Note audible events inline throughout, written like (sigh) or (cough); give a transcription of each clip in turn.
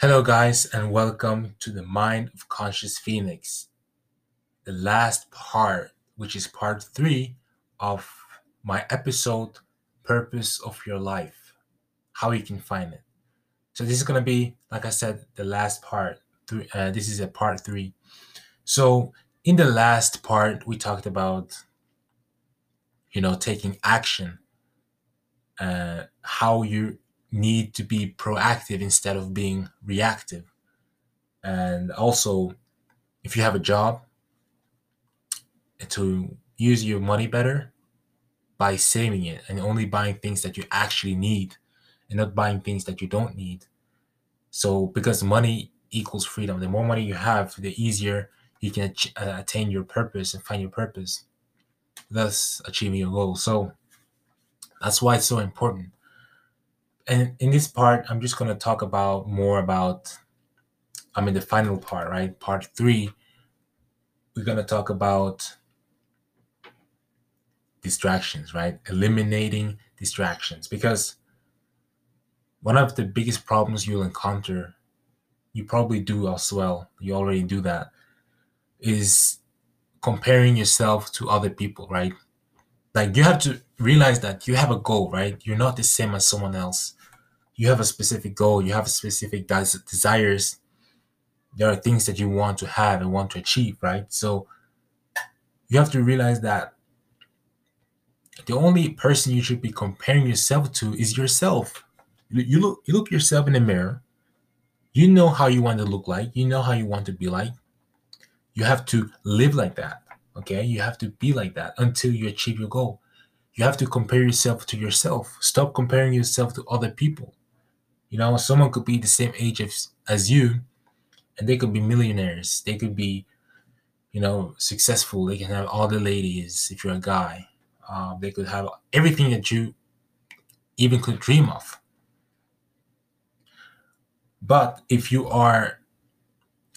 Hello, guys, and welcome to the Mind of Conscious Phoenix, the last part, which is part three of my episode, Purpose of Your Life, how you can find it. So, this is going to be, like I said, the last part. Uh, this is a part three. So, in the last part, we talked about, you know, taking action, uh, how you need to be proactive instead of being reactive. And also, if you have a job, to use your money better by saving it and only buying things that you actually need and not buying things that you don't need. So, because money equals freedom, the more money you have, the easier you can uh, attain your purpose and find your purpose, thus achieving your goal. So, that's why it's so important and in this part, I'm just going to talk about more about, I mean, the final part, right? Part three, we're going to talk about distractions, right? Eliminating distractions. Because one of the biggest problems you'll encounter, you probably do as well, you already do that, is comparing yourself to other people, right? Like you have to realize that you have a goal, right? You're not the same as someone else you have a specific goal, you have specific des- desires. There are things that you want to have and want to achieve, right? So you have to realize that the only person you should be comparing yourself to is yourself. You look you look yourself in the mirror. You know how you want to look like. You know how you want to be like. You have to live like that. Okay? You have to be like that until you achieve your goal. You have to compare yourself to yourself. Stop comparing yourself to other people. You know, someone could be the same age as, as you, and they could be millionaires. They could be, you know, successful. They can have all the ladies if you're a guy. Um, they could have everything that you even could dream of. But if you are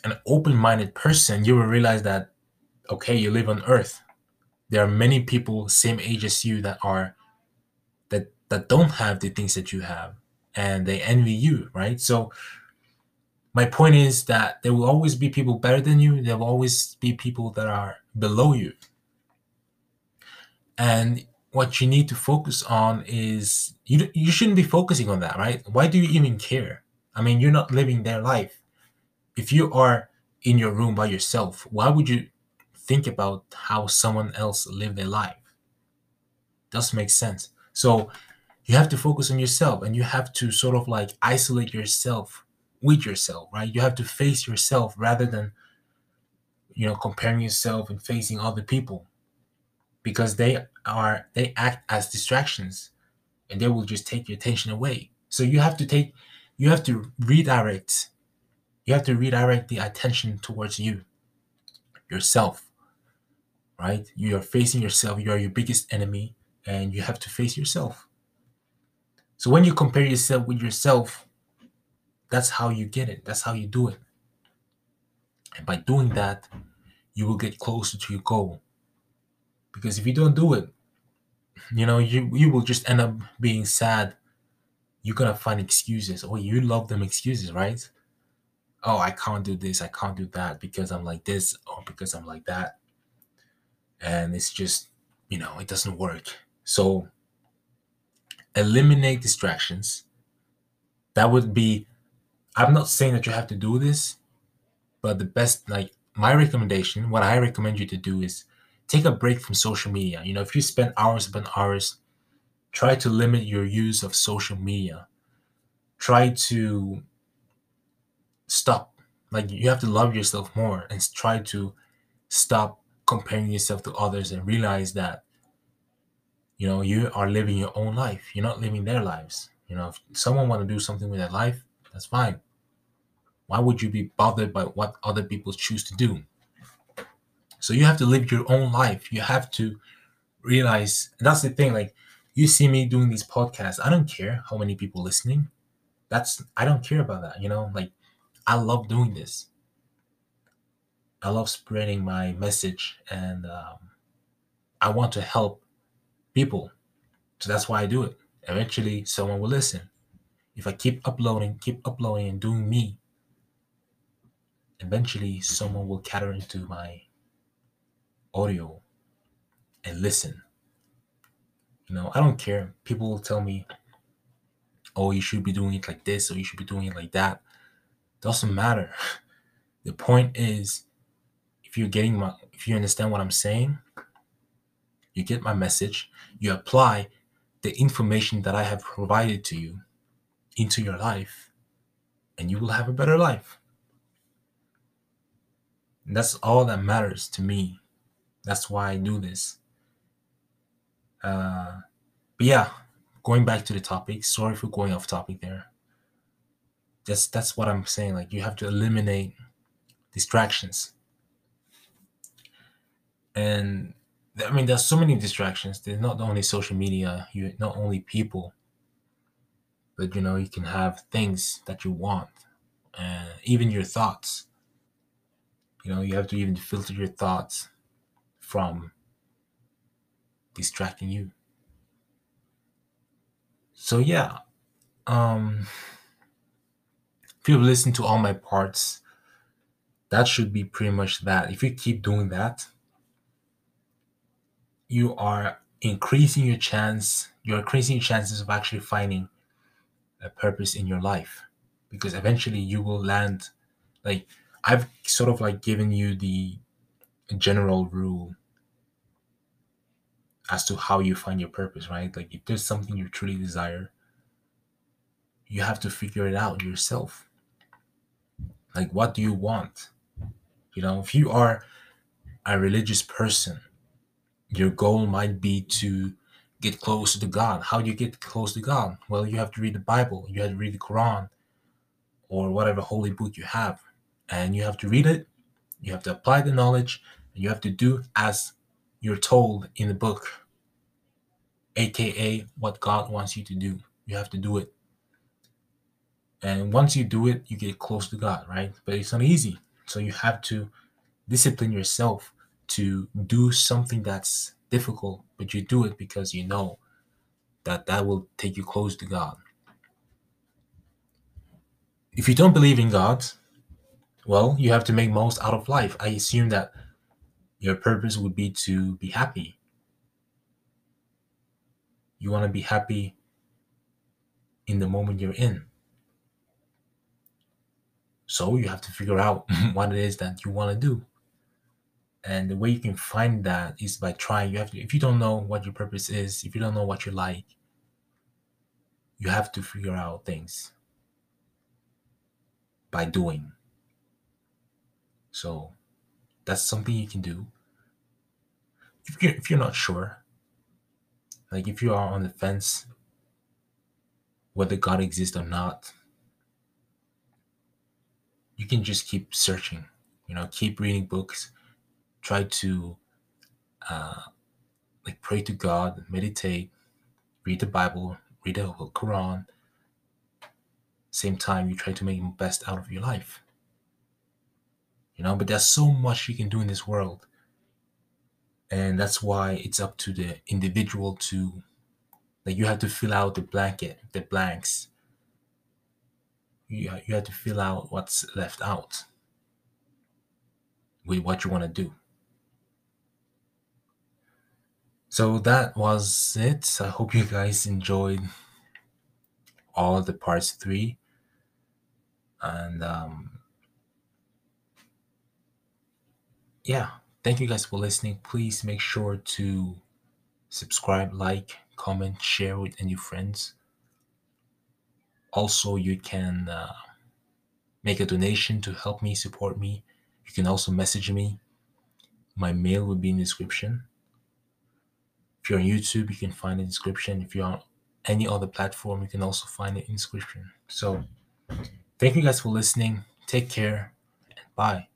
an open minded person, you will realize that, okay, you live on earth. There are many people same age as you that are that that don't have the things that you have and they envy you, right? So my point is that there will always be people better than you. There will always be people that are below you. And what you need to focus on is you you shouldn't be focusing on that, right? Why do you even care? I mean, you're not living their life. If you are in your room by yourself, why would you think about how someone else live their life? Does make sense. So you have to focus on yourself and you have to sort of like isolate yourself with yourself right you have to face yourself rather than you know comparing yourself and facing other people because they are they act as distractions and they will just take your attention away so you have to take you have to redirect you have to redirect the attention towards you yourself right you are facing yourself you are your biggest enemy and you have to face yourself so when you compare yourself with yourself, that's how you get it. That's how you do it. And by doing that, you will get closer to your goal. Because if you don't do it, you know, you you will just end up being sad. You're gonna find excuses. Oh, you love them excuses, right? Oh, I can't do this, I can't do that because I'm like this or because I'm like that. And it's just, you know, it doesn't work. So eliminate distractions. That would be, I'm not saying that you have to do this, but the best, like my recommendation, what I recommend you to do is take a break from social media. You know, if you spend hours upon hours, try to limit your use of social media. Try to stop. Like you have to love yourself more and try to stop comparing yourself to others and realize that you know you are living your own life. You're not living their lives. You know if someone want to do something with their life that's fine. Why would you be bothered by what other people choose to do? So you have to live your own life. You have to realize that's the thing like you see me doing these podcasts i don't care how many people listening. That's i don't care about that you know like i love doing this i love spreading my message and um, i want to help people. So that's why I do it. Eventually, someone will listen. If I keep uploading, keep uploading and doing me, eventually someone will cater into my audio and listen. You know, I don't care. People will tell me, oh, you should be doing it like this or you should be doing it like that. Doesn't matter. (laughs) The point is, if you're getting my, if you understand what I'm saying, you get my message, you apply the information that I have provided to you into your life, and you will have a better life. And that's all that matters to me. That's why I do this. Uh, but yeah, going back to the topic. Sorry for going off topic there. That's that's what I'm saying. Like you have to eliminate distractions. And I mean, there's so many distractions. There's not only social media, you not only people, but you know, you can have things that you want, and even your thoughts. You know, you have to even filter your thoughts from distracting you. So yeah, um, if you've listened to all my parts, that should be pretty much that. If you keep doing that, you are increasing your chance, you're increasing your chances of actually finding a purpose in your life. Because eventually you will land like I've sort of like given you the general rule as to how you find your purpose, right? Like if there's something you truly desire, you have to figure it out yourself. Like what do you want? You know, if you are a religious person, your goal might be to get close to God. How do you get close to God? Well, you have to read the Bible, you have to read the Quran, or whatever holy book you have. And you have to read it, you have to apply the knowledge, and you have to do as you're told in the book, aka what God wants you to do. You have to do it. And once you do it, you get close to God, right? But it's not easy. So you have to discipline yourself to do something that's difficult, but you do it because you know that that will take you close to God. If you don't believe in God, well, you have to make most out of life. I assume that your purpose would be to be happy. You want to be happy in the moment you're in. So you have to figure out (laughs) what it is that you want to do. And the way you can find that is by trying. You have to, if you don't know what your purpose is, if you don't know what you like, you have to figure out things by doing. So that's something you can do. If you're, if you're not sure, like if you are on the fence whether God exists or not, you can just keep searching, you know, keep reading books, try to uh, like pray to God, meditate, read the Bible, read the Quran. Same time, you try to make the best out of your life. You know, but there's so much you can do in this world. And that's why it's up to the individual to like you have to fill out the blanket, the blanks. You, you have to fill out what's left out with what you want to do. So that was it. I hope you guys enjoyed all the parts three. And um, yeah, thank you guys for listening. Please make sure to subscribe, like, comment, share with any friends. Also, you can uh, make a donation to help me support me. You can also message me. My mail will be in the description. If you're on YouTube, you can find the description. If you're on any other platform, you can also find in description. So thank you guys for listening. Take care and bye.